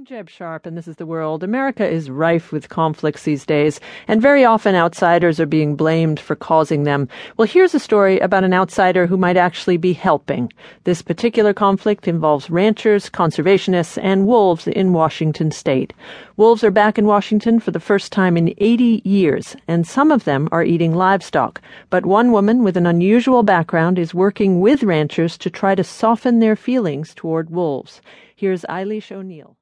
I'm Jeb Sharp, and this is The World. America is rife with conflicts these days, and very often outsiders are being blamed for causing them. Well, here's a story about an outsider who might actually be helping. This particular conflict involves ranchers, conservationists, and wolves in Washington state. Wolves are back in Washington for the first time in 80 years, and some of them are eating livestock. But one woman with an unusual background is working with ranchers to try to soften their feelings toward wolves. Here's Eilis O'Neill.